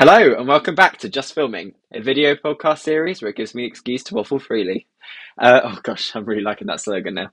Hello, and welcome back to Just Filming, a video podcast series where it gives me excuse to waffle freely. Uh, oh gosh, I'm really liking that slogan now.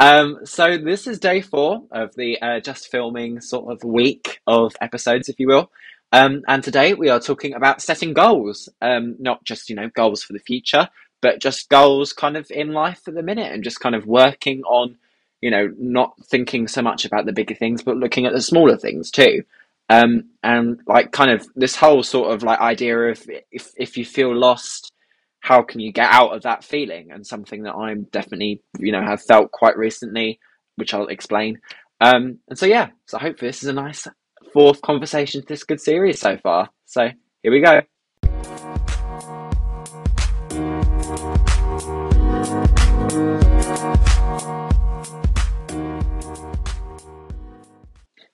Um, so this is day four of the uh, Just Filming sort of week of episodes, if you will. Um, and today we are talking about setting goals, um, not just you know goals for the future, but just goals kind of in life for the minute, and just kind of working on, you know, not thinking so much about the bigger things, but looking at the smaller things too. Um, and like kind of this whole sort of like idea of if if you feel lost, how can you get out of that feeling? And something that I'm definitely you know have felt quite recently, which I'll explain. Um, and so yeah, so hopefully this is a nice fourth conversation to this good series so far. So here we go.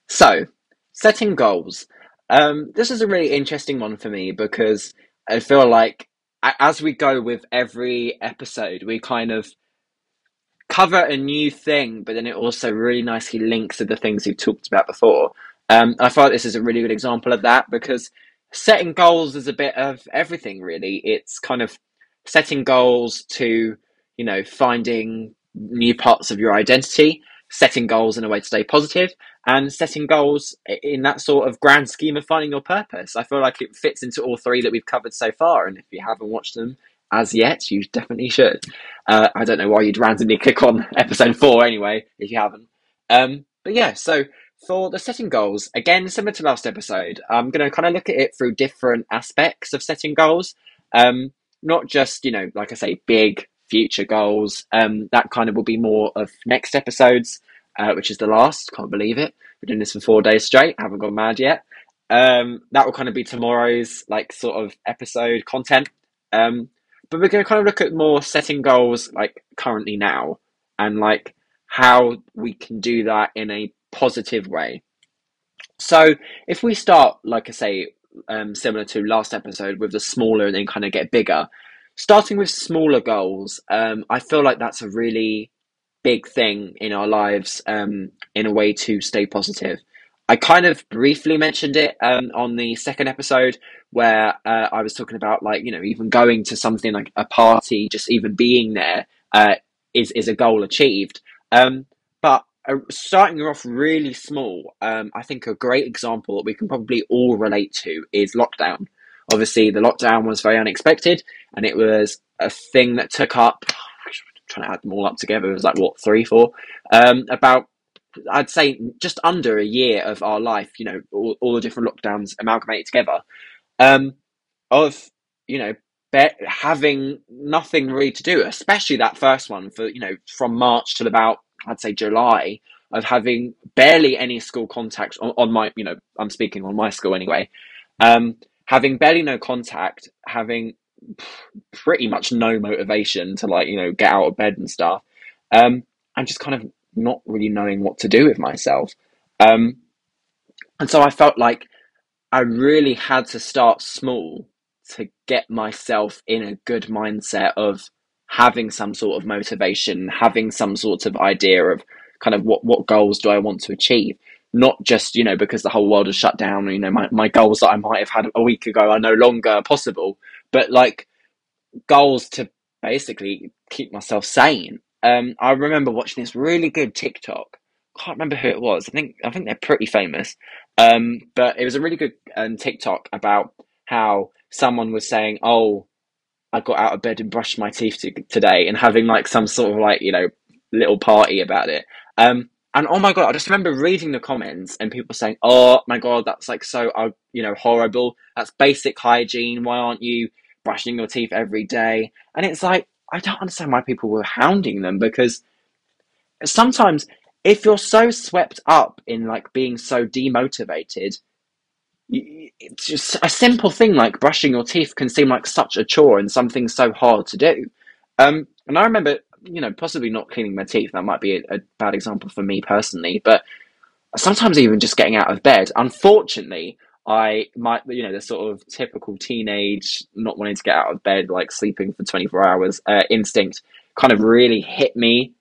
So setting goals. Um, this is a really interesting one for me because I feel like as we go with every episode, we kind of cover a new thing, but then it also really nicely links to the things we've talked about before. Um, I thought this is a really good example of that because setting goals is a bit of everything, really. It's kind of setting goals to, you know, finding new parts of your identity, setting goals in a way to stay positive, and setting goals in that sort of grand scheme of finding your purpose. I feel like it fits into all three that we've covered so far. And if you haven't watched them as yet, you definitely should. Uh, I don't know why you'd randomly click on episode four anyway, if you haven't. Um, but yeah, so for the setting goals, again, similar to last episode, I'm going to kind of look at it through different aspects of setting goals. Um, not just, you know, like I say, big future goals. Um, that kind of will be more of next episodes uh, which is the last. Can't believe it. We're doing this for four days straight. Haven't gone mad yet. Um, that will kind of be tomorrow's like sort of episode content. Um, but we're going to kind of look at more setting goals like currently now and like how we can do that in a positive way. So if we start, like I say, um, similar to last episode with the smaller and then kind of get bigger, starting with smaller goals, um, I feel like that's a really big thing in our lives um, in a way to stay positive. I kind of briefly mentioned it um, on the second episode where uh, I was talking about like you know even going to something like a party, just even being there uh, is is a goal achieved. Um, but uh, starting off really small, um, I think a great example that we can probably all relate to is lockdown. Obviously, the lockdown was very unexpected, and it was a thing that took up trying to add them all up together, it was like what three, four, um, about I'd say just under a year of our life. You know, all, all the different lockdowns amalgamated together, um, of you know having nothing really to do, especially that first one for you know from March till about I'd say July of having barely any school contact on, on my you know I'm speaking on my school anyway. Um, having barely no contact, having pretty much no motivation to like you know get out of bed and stuff um and just kind of not really knowing what to do with myself. Um and so i felt like i really had to start small to get myself in a good mindset of having some sort of motivation having some sort of idea of kind of what what goals do i want to achieve not just you know because the whole world is shut down you know my, my goals that i might have had a week ago are no longer possible but like goals to basically keep myself sane. Um, I remember watching this really good TikTok. Can't remember who it was. I think I think they're pretty famous. Um, but it was a really good um, TikTok about how someone was saying, "Oh, I got out of bed and brushed my teeth to, today," and having like some sort of like you know little party about it. Um, and oh my god, I just remember reading the comments and people saying, "Oh my god, that's like so uh, you know horrible. That's basic hygiene. Why aren't you brushing your teeth every day. And it's like, I don't understand why people were hounding them because sometimes if you're so swept up in like being so demotivated, it's just a simple thing like brushing your teeth can seem like such a chore and something so hard to do. Um, and I remember, you know, possibly not cleaning my teeth. That might be a, a bad example for me personally, but sometimes even just getting out of bed. Unfortunately, I might, you know, the sort of typical teenage not wanting to get out of bed, like sleeping for 24 hours uh, instinct kind of really hit me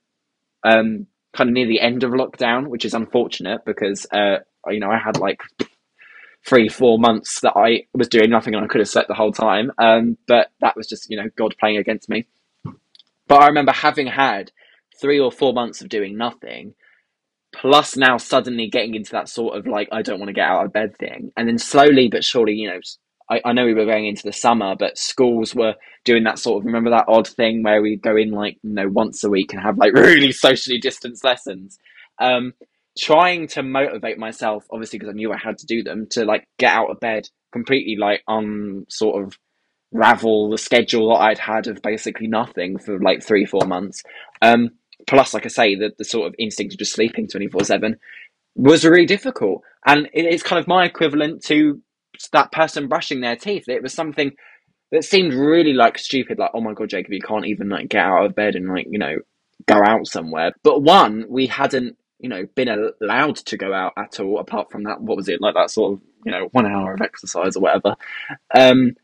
um, kind of near the end of lockdown, which is unfortunate because, uh, you know, I had like three, four months that I was doing nothing and I could have slept the whole time. Um, but that was just, you know, God playing against me. But I remember having had three or four months of doing nothing, plus now suddenly getting into that sort of like, I don't want to get out of bed thing. And then slowly but surely, you know, I, I know we were going into the summer, but schools were doing that sort of, remember that odd thing where we go in like, you know, once a week and have like really socially distanced lessons. Um, trying to motivate myself, obviously, because I knew I had to do them, to like get out of bed completely like on sort of ravel the schedule that I'd had of basically nothing for like three, four months. Um, plus, like I say, the, the sort of instinct of just sleeping 24 7 was really difficult. And it's kind of my equivalent to that person brushing their teeth. It was something that seemed really like stupid, like, oh my god, Jacob, you can't even like get out of bed and like, you know, go out somewhere. But one, we hadn't, you know, been allowed to go out at all, apart from that, what was it, like that sort of, you know, one hour of exercise or whatever. Um,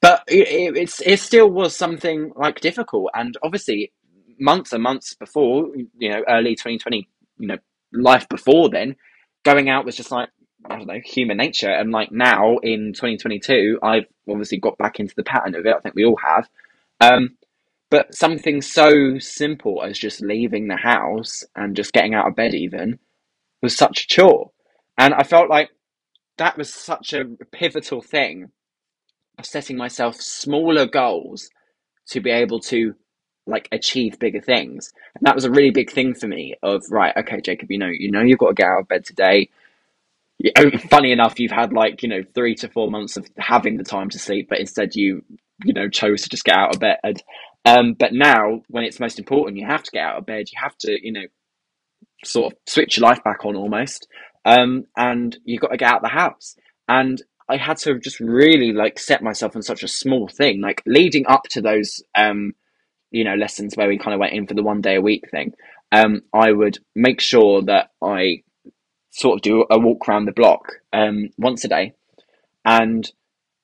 but it, it's it still was something like difficult, and obviously months and months before, you know, early 2020, you know, life before then, going out was just like I don't know, human nature. And like now in 2022, I've obviously got back into the pattern of it. I think we all have. Um, but something so simple as just leaving the house and just getting out of bed, even, was such a chore. And I felt like that was such a pivotal thing of setting myself smaller goals to be able to like achieve bigger things. And that was a really big thing for me of right, okay, Jacob, you know, you know you've got to get out of bed today funny enough, you've had like you know three to four months of having the time to sleep, but instead you you know chose to just get out of bed. Um, but now, when it's most important, you have to get out of bed. You have to you know sort of switch your life back on almost, um, and you've got to get out of the house. And I had to just really like set myself on such a small thing, like leading up to those um, you know lessons where we kind of went in for the one day a week thing. Um, I would make sure that I sort of do a walk around the block um, once a day. And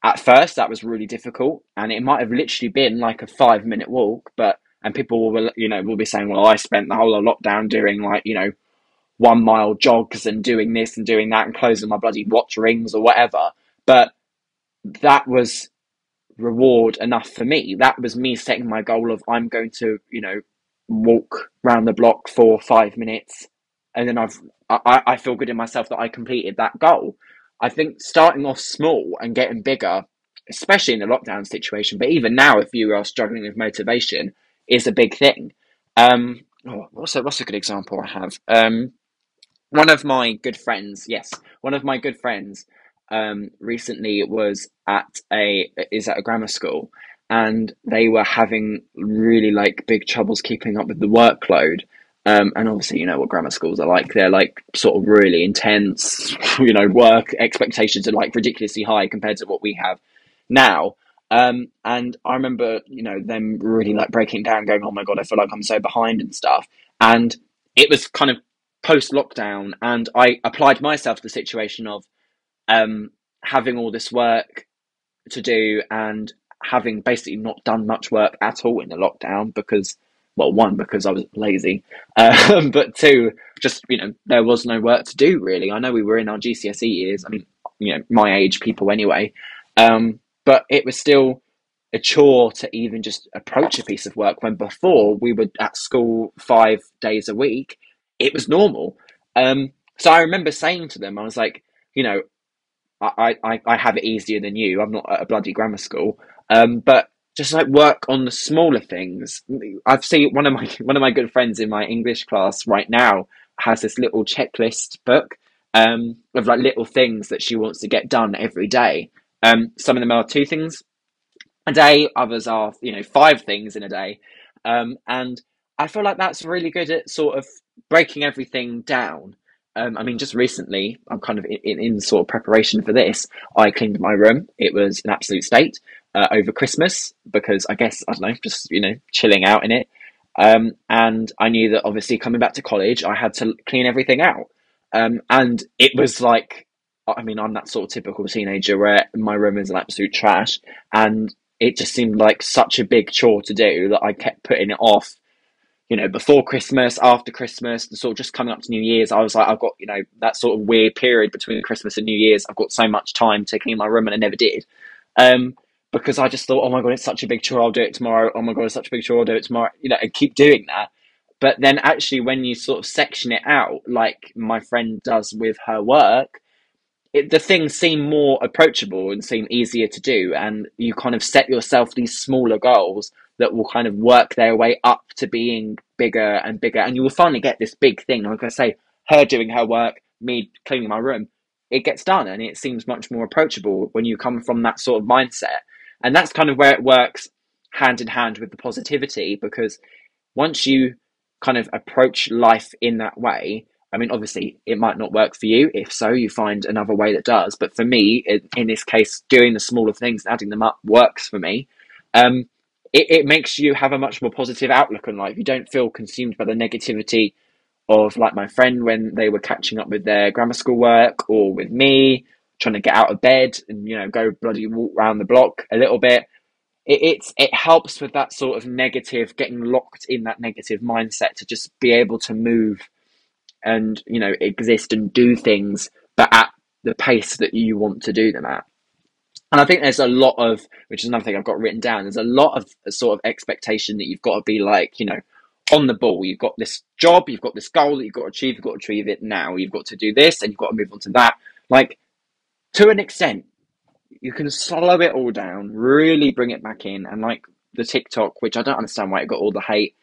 at first, that was really difficult, and it might have literally been like a five minute walk. But and people will, you know, will be saying, "Well, I spent the whole lockdown doing like, you know, one mile jogs and doing this and doing that and closing my bloody watch rings or whatever." But that was reward enough for me. That was me setting my goal of I'm going to, you know, walk around the block for five minutes, and then I've I, I feel good in myself that I completed that goal. I think starting off small and getting bigger, especially in the lockdown situation, but even now, if you are struggling with motivation, is a big thing. Um, oh, what's a what's a good example I have? Um, one of my good friends, yes, one of my good friends, um, recently was at a is at a grammar school, and they were having really like big troubles keeping up with the workload. Um, and obviously, you know what grammar schools are like. They're like sort of really intense, you know, work expectations are like ridiculously high compared to what we have now. Um, and I remember, you know, them really like breaking down, going, oh my God, I feel like I'm so behind and stuff. And it was kind of post lockdown. And I applied myself to the situation of um, having all this work to do and having basically not done much work at all in the lockdown because well, one because I was lazy, um, but two, just you know, there was no work to do really. I know we were in our GCSE years. I mean, you know, my age people anyway, um, but it was still a chore to even just approach a piece of work when before we were at school five days a week. It was normal. Um, so I remember saying to them, I was like, you know, I, I, I have it easier than you. I'm not at a bloody grammar school. Um, but just like work on the smaller things. I've seen one of my one of my good friends in my English class right now has this little checklist book um, of like little things that she wants to get done every day. Um, some of them are two things a day, others are you know five things in a day, um, and I feel like that's really good at sort of breaking everything down. Um, I mean, just recently, I'm kind of in, in, in, sort of preparation for this. I cleaned my room; it was an absolute state uh, over Christmas because I guess I don't know, just you know, chilling out in it. Um, and I knew that obviously coming back to college, I had to clean everything out. Um, and it was like, I mean, I'm that sort of typical teenager where my room is an absolute trash, and it just seemed like such a big chore to do that I kept putting it off you know, before Christmas, after Christmas, the sort of just coming up to New Year's, I was like, I've got, you know, that sort of weird period between Christmas and New Year's. I've got so much time to clean my room and I never did. Um, because I just thought, oh my God, it's such a big chore, I'll do it tomorrow. Oh my God, it's such a big chore, I'll do it tomorrow, you know, and keep doing that. But then actually, when you sort of section it out, like my friend does with her work, it, the things seem more approachable and seem easier to do. And you kind of set yourself these smaller goals that will kind of work their way up to being bigger and bigger. And you will finally get this big thing. Like I say, her doing her work, me cleaning my room, it gets done and it seems much more approachable when you come from that sort of mindset. And that's kind of where it works hand in hand with the positivity because once you kind of approach life in that way, I mean, obviously, it might not work for you. If so, you find another way that does. But for me, in, in this case, doing the smaller things, adding them up, works for me. Um, it, it makes you have a much more positive outlook on life. You don't feel consumed by the negativity of, like my friend when they were catching up with their grammar school work, or with me trying to get out of bed and you know go bloody walk around the block a little bit. It, it's it helps with that sort of negative, getting locked in that negative mindset to just be able to move and you know exist and do things, but at the pace that you want to do them at. And I think there's a lot of, which is another thing I've got written down. There's a lot of sort of expectation that you've got to be like, you know, on the ball. You've got this job, you've got this goal that you've got to achieve. You've got to achieve it now. You've got to do this, and you've got to move on to that. Like to an extent, you can slow it all down, really bring it back in, and like the TikTok, which I don't understand why it got all the hate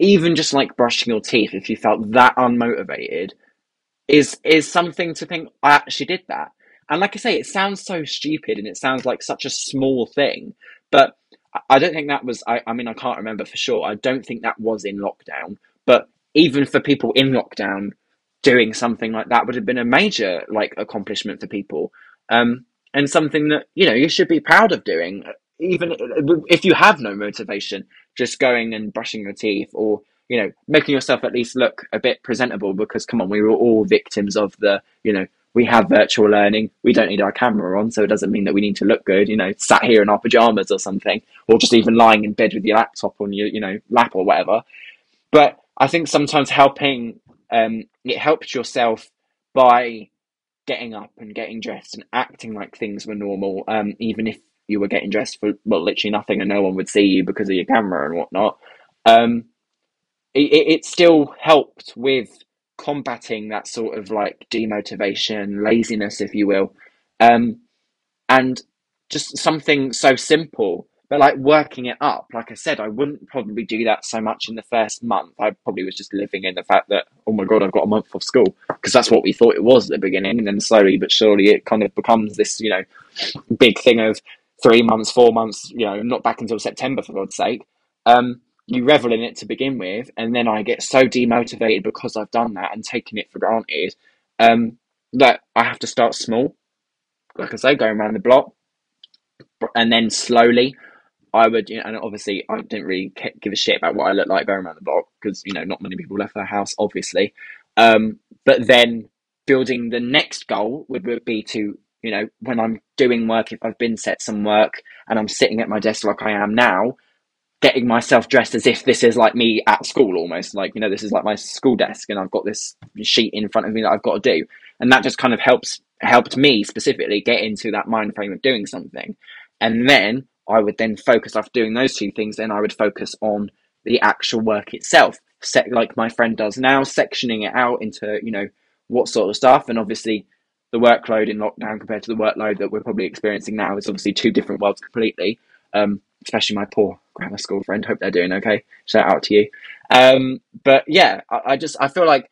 even just like brushing your teeth, if you felt that unmotivated, is is something to think. I actually did that, and like I say, it sounds so stupid and it sounds like such a small thing, but I don't think that was. I, I mean, I can't remember for sure. I don't think that was in lockdown, but even for people in lockdown, doing something like that would have been a major like accomplishment for people, um, and something that you know you should be proud of doing even if you have no motivation, just going and brushing your teeth or you know making yourself at least look a bit presentable. Because come on, we were all victims of the you know we have virtual learning. We don't need our camera on, so it doesn't mean that we need to look good. You know, sat here in our pajamas or something, or just even lying in bed with your laptop on your you know lap or whatever. But I think sometimes helping um, it helps yourself by getting up and getting dressed and acting like things were normal, um, even if you were getting dressed for well literally nothing and no one would see you because of your camera and whatnot um it, it still helped with combating that sort of like demotivation laziness if you will. Um and just something so simple but like working it up. Like i said i wouldn't probably do that so much in the first month. I probably was just living in the fact that oh my god i've got a month off school because that's what we thought it was at the beginning. And then slowly but surely it kind of becomes this you know big thing of three months, four months, you know, not back until September for God's sake. Um, you revel in it to begin with, and then I get so demotivated because I've done that and taken it for granted um, that I have to start small. Like I say, going around the block, and then slowly, I would, you know, and obviously I didn't really give a shit about what I looked like going around the block because you know not many people left their house, obviously. Um, but then building the next goal would, would be to you know, when I'm doing work, if I've been set some work and I'm sitting at my desk like I am now, getting myself dressed as if this is like me at school almost. Like, you know, this is like my school desk and I've got this sheet in front of me that I've got to do. And that just kind of helps helped me specifically get into that mind frame of doing something. And then I would then focus after doing those two things, then I would focus on the actual work itself. Set like my friend does now, sectioning it out into, you know, what sort of stuff. And obviously the workload in lockdown compared to the workload that we're probably experiencing now is obviously two different worlds completely. Um, especially my poor grammar school friend. Hope they're doing okay. Shout out to you. Um, but yeah, I, I, just I feel like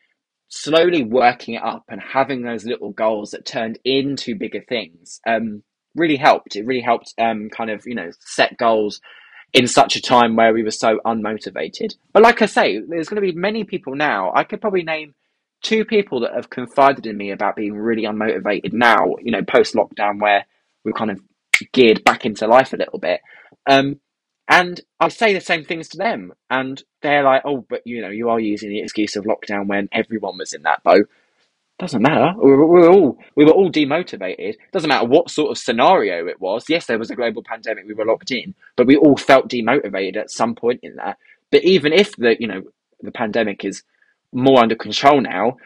slowly working it up and having those little goals that turned into bigger things um, really helped. It really helped um, kind of you know set goals in such a time where we were so unmotivated. But like I say, there's going to be many people now. I could probably name two people that have confided in me about being really unmotivated now, you know, post lockdown where we've kind of geared back into life a little bit. Um, and I say the same things to them, and they're like, "Oh, but you know, you are using the excuse of lockdown when everyone was in that boat." Doesn't matter. We were, we were all we were all demotivated. Doesn't matter what sort of scenario it was. Yes, there was a global pandemic. We were locked in, but we all felt demotivated at some point in that. But even if the you know the pandemic is more under control now,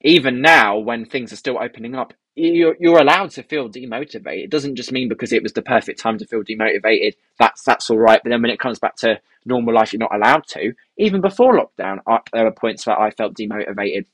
even now when things are still opening up, you're, you're allowed to feel demotivated. It doesn't just mean because it was the perfect time to feel demotivated, that's that's all right. But then when it comes back to normal life, you're not allowed to. Even before lockdown, I, there were points where I felt demotivated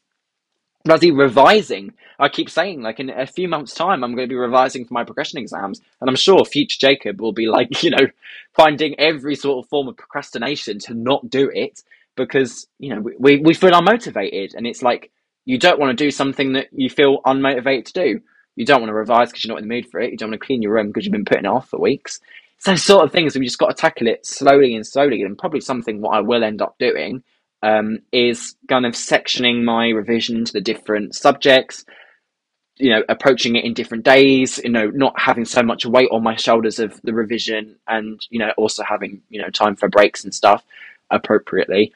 bloody revising. I keep saying, like, in a few months' time, I'm going to be revising for my progression exams. And I'm sure future Jacob will be, like, you know, finding every sort of form of procrastination to not do it because, you know, we, we feel unmotivated. And it's like, you don't want to do something that you feel unmotivated to do. You don't want to revise because you're not in the mood for it. You don't want to clean your room because you've been putting it off for weeks. It's those sort of things. We just got to tackle it slowly and slowly. And probably something what I will end up doing um, is kind of sectioning my revision to the different subjects, you know, approaching it in different days, you know, not having so much weight on my shoulders of the revision and, you know, also having, you know, time for breaks and stuff appropriately.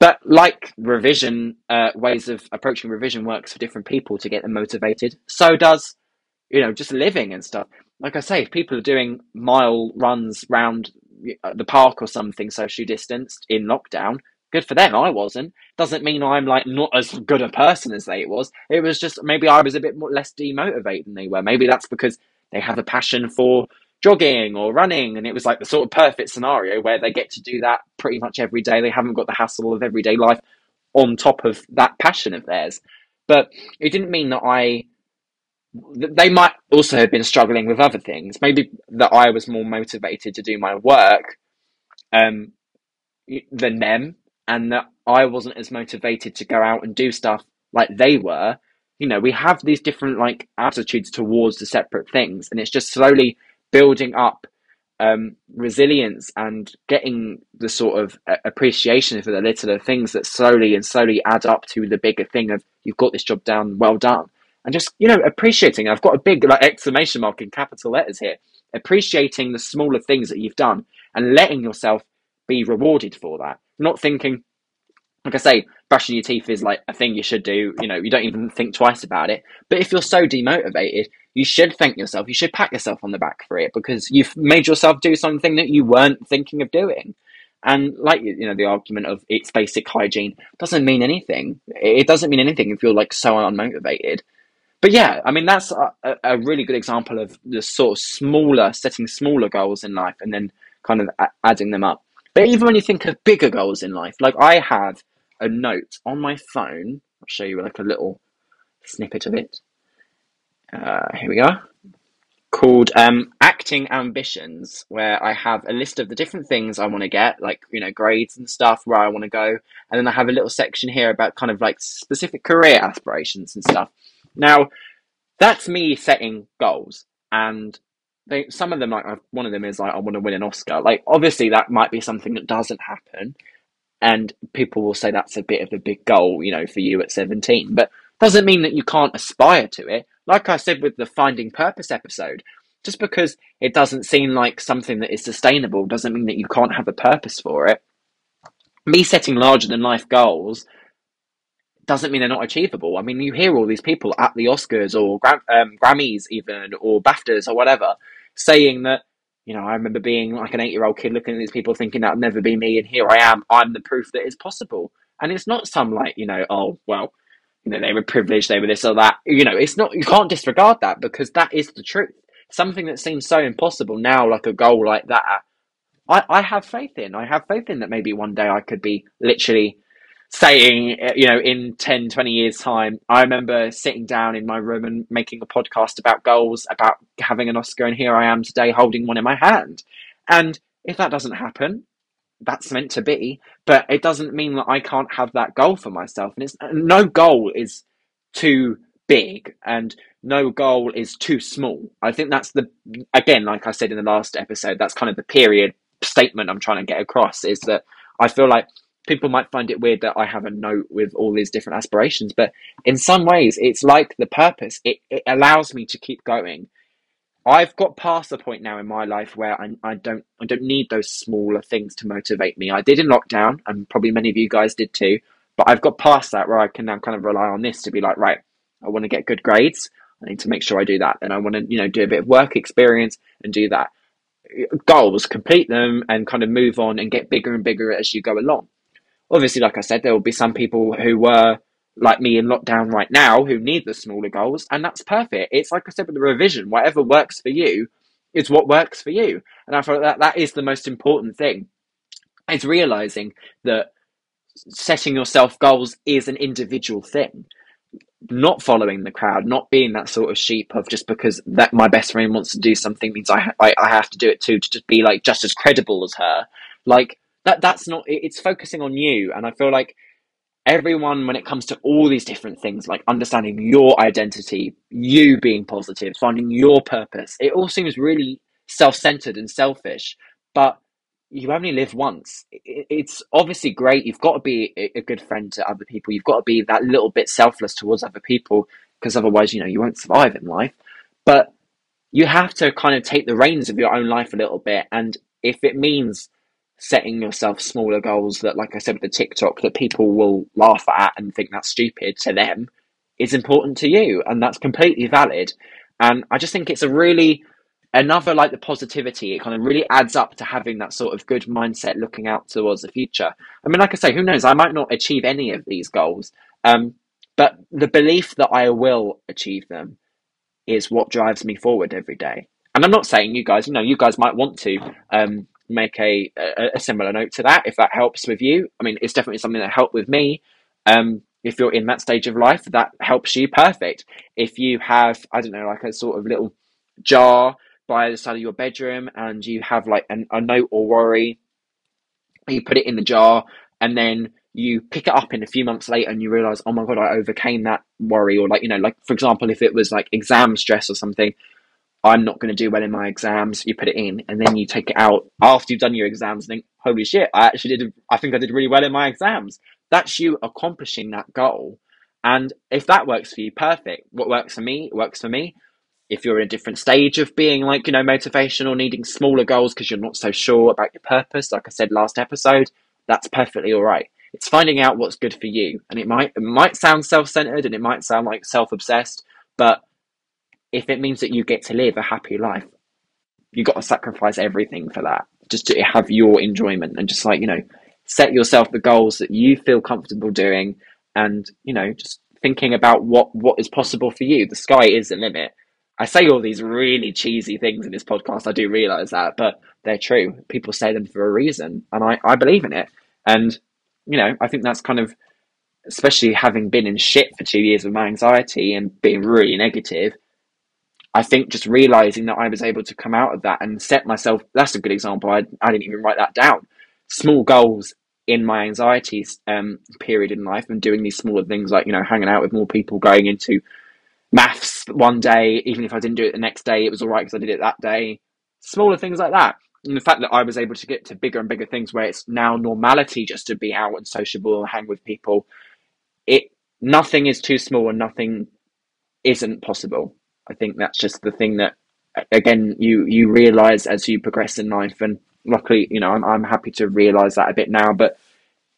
But like revision, uh, ways of approaching revision works for different people to get them motivated. So does, you know, just living and stuff. Like I say, if people are doing mile runs round uh, the park or something socially distanced in lockdown, good for them. I wasn't. Doesn't mean I'm like not as good a person as they was. It was just maybe I was a bit more, less demotivated than they were. Maybe that's because they have a passion for jogging or running, and it was like the sort of perfect scenario where they get to do that pretty much every day. They haven't got the hassle of everyday life on top of that passion of theirs. But it didn't mean that I. They might also have been struggling with other things. Maybe that I was more motivated to do my work um, than them and that I wasn't as motivated to go out and do stuff like they were. You know, we have these different like attitudes towards the separate things, and it's just slowly building up um, resilience and getting the sort of appreciation for the littler things that slowly and slowly add up to the bigger thing of you've got this job down, well done, and just you know appreciating. I've got a big like exclamation mark in capital letters here, appreciating the smaller things that you've done and letting yourself be rewarded for that. Not thinking, like I say, brushing your teeth is like a thing you should do. You know, you don't even think twice about it. But if you're so demotivated, you should thank yourself. You should pat yourself on the back for it because you've made yourself do something that you weren't thinking of doing. And like you know, the argument of it's basic hygiene doesn't mean anything. It doesn't mean anything if you're like so unmotivated. But yeah, I mean that's a, a really good example of the sort of smaller setting smaller goals in life and then kind of adding them up. But even when you think of bigger goals in life, like I have a note on my phone, I'll show you like a little snippet of it. Uh, here we go. Called um, Acting Ambitions, where I have a list of the different things I want to get, like, you know, grades and stuff, where I want to go. And then I have a little section here about kind of like specific career aspirations and stuff. Now, that's me setting goals. And they some of them like one of them is like I want to win an Oscar. Like obviously that might be something that doesn't happen, and people will say that's a bit of a big goal, you know, for you at seventeen. But doesn't mean that you can't aspire to it. Like I said with the finding purpose episode, just because it doesn't seem like something that is sustainable doesn't mean that you can't have a purpose for it. Me setting larger than life goals doesn't mean they're not achievable. I mean, you hear all these people at the Oscars or um, Grammys, even or BAFTAs or whatever, saying that, you know, I remember being like an eight year old kid looking at these people thinking that'll never be me, and here I am. I'm the proof that it's possible. And it's not some like, you know, oh, well, you know, they were privileged, they were this or that. You know, it's not, you can't disregard that because that is the truth. Something that seems so impossible now, like a goal like that, I, I have faith in. I have faith in that maybe one day I could be literally saying, uh, you know, in 10, 20 years' time, I remember sitting down in my room and making a podcast about goals, about having an Oscar, and here I am today holding one in my hand. And if that doesn't happen, that's meant to be, but it doesn't mean that I can't have that goal for myself. And it's no goal is too big and no goal is too small. I think that's the, again, like I said in the last episode, that's kind of the period statement I'm trying to get across is that I feel like people might find it weird that I have a note with all these different aspirations, but in some ways, it's like the purpose. It, it allows me to keep going. I've got past the point now in my life where I, I don't I don't need those smaller things to motivate me. I did in lockdown, and probably many of you guys did too. But I've got past that where I can now kind of rely on this to be like, right, I want to get good grades. I need to make sure I do that, and I want to you know do a bit of work experience and do that. Goals, complete them, and kind of move on and get bigger and bigger as you go along. obviously, like I said, there will be some people who were like me in lockdown right now who need the smaller goals, and that's perfect. It's like I said with the revision, whatever works for you is what works for you. And I thought that that is the most important thing. It's realizing that setting yourself goals is an individual thing not following the crowd, not being that sort of sheep of just because that my best friend wants to do something means I I, I have to do it too to just be like just as credible as her. Like that that's not it's focusing on you, and I feel like everyone when it comes to all these different things like understanding your identity you being positive finding your purpose it all seems really self-centered and selfish but you only live once. It's obviously great. You've got to be a good friend to other people. You've got to be that little bit selfless towards other people because otherwise, you know, you won't survive in life. But you have to kind of take the reins of your own life a little bit. And if it means setting yourself smaller goals that, like I said with the TikTok, that people will laugh at and think that's stupid to them, is important to you. And that's completely valid. And I just think it's a really another like the positivity it kind of really adds up to having that sort of good mindset looking out towards the future i mean like i say who knows i might not achieve any of these goals um, but the belief that i will achieve them is what drives me forward every day and i'm not saying you guys you know you guys might want to um, make a, a, a similar note to that if that helps with you i mean it's definitely something that helped with me um, if you're in that stage of life that helps you perfect if you have i don't know like a sort of little jar by the side of your bedroom and you have like an, a note or worry, you put it in the jar and then you pick it up in a few months later and you realize, oh my god, I overcame that worry. Or like, you know, like for example, if it was like exam stress or something, I'm not going to do well in my exams. You put it in and then you take it out after you've done your exams and think, holy shit, I actually did, I think I did really well in my exams. That's you accomplishing that goal. And if that works for you, perfect. What works for me, works for me if you're in a different stage of being like you know motivational needing smaller goals because you're not so sure about your purpose like i said last episode that's perfectly all right it's finding out what's good for you and it might it might sound self-centered and it might sound like self-obsessed but if it means that you get to live a happy life you got to sacrifice everything for that just to have your enjoyment and just like you know set yourself the goals that you feel comfortable doing and you know just thinking about what what is possible for you the sky is the limit I say all these really cheesy things in this podcast. I do realize that, but they're true. People say them for a reason, and I, I believe in it. And, you know, I think that's kind of, especially having been in shit for two years with my anxiety and being really negative, I think just realizing that I was able to come out of that and set myself, that's a good example. I, I didn't even write that down. Small goals in my anxiety um, period in life and doing these smaller things like, you know, hanging out with more people, going into maths one day, even if I didn't do it the next day, it was all right because I did it that day. Smaller things like that. And the fact that I was able to get to bigger and bigger things where it's now normality just to be out and sociable and hang with people, it nothing is too small and nothing isn't possible. I think that's just the thing that again you you realize as you progress in life and luckily you know I'm I'm happy to realize that a bit now but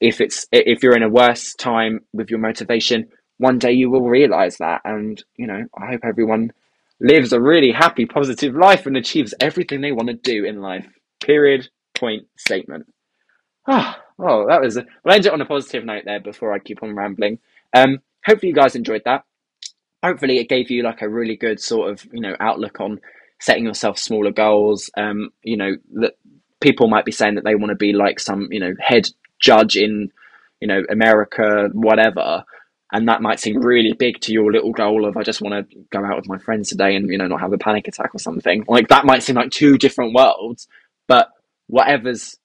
if it's if you're in a worse time with your motivation one day you will realize that. And, you know, I hope everyone lives a really happy, positive life and achieves everything they want to do in life. Period. Point statement. Ah, oh, that was. A, well, end it on a positive note there before I keep on rambling. Um, hopefully you guys enjoyed that. Hopefully it gave you like a really good sort of you know outlook on setting yourself smaller goals. Um, you know that people might be saying that they want to be like some you know head judge in you know America, whatever and that might seem really big to your little goal of I just want to go out with my friends today and you know not have a panic attack or something. Like that might seem like two different worlds, but whatever's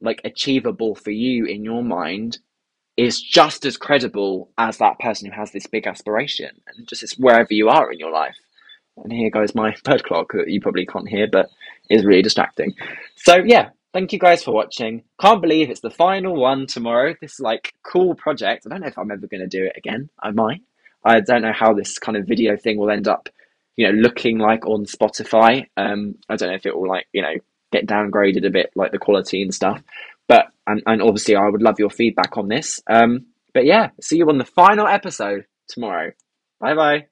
like achievable for you in your mind is just as credible as that person who has this big aspiration and just it's wherever you are in your life. And here goes my bird clock that you probably can't hear, but is really distracting. So yeah, thank you guys for watching. Can't believe it's the final one tomorrow. This like cool project. I don't know if I'm ever going to do it again. I might. I don't know how this kind of video thing will end up, you know, looking like on Spotify. Um, I don't know if it will like, you know, get downgraded a bit, like the quality and stuff. But and, and obviously, I would love your feedback on this. Um, but yeah, see you on the final episode tomorrow. Bye bye.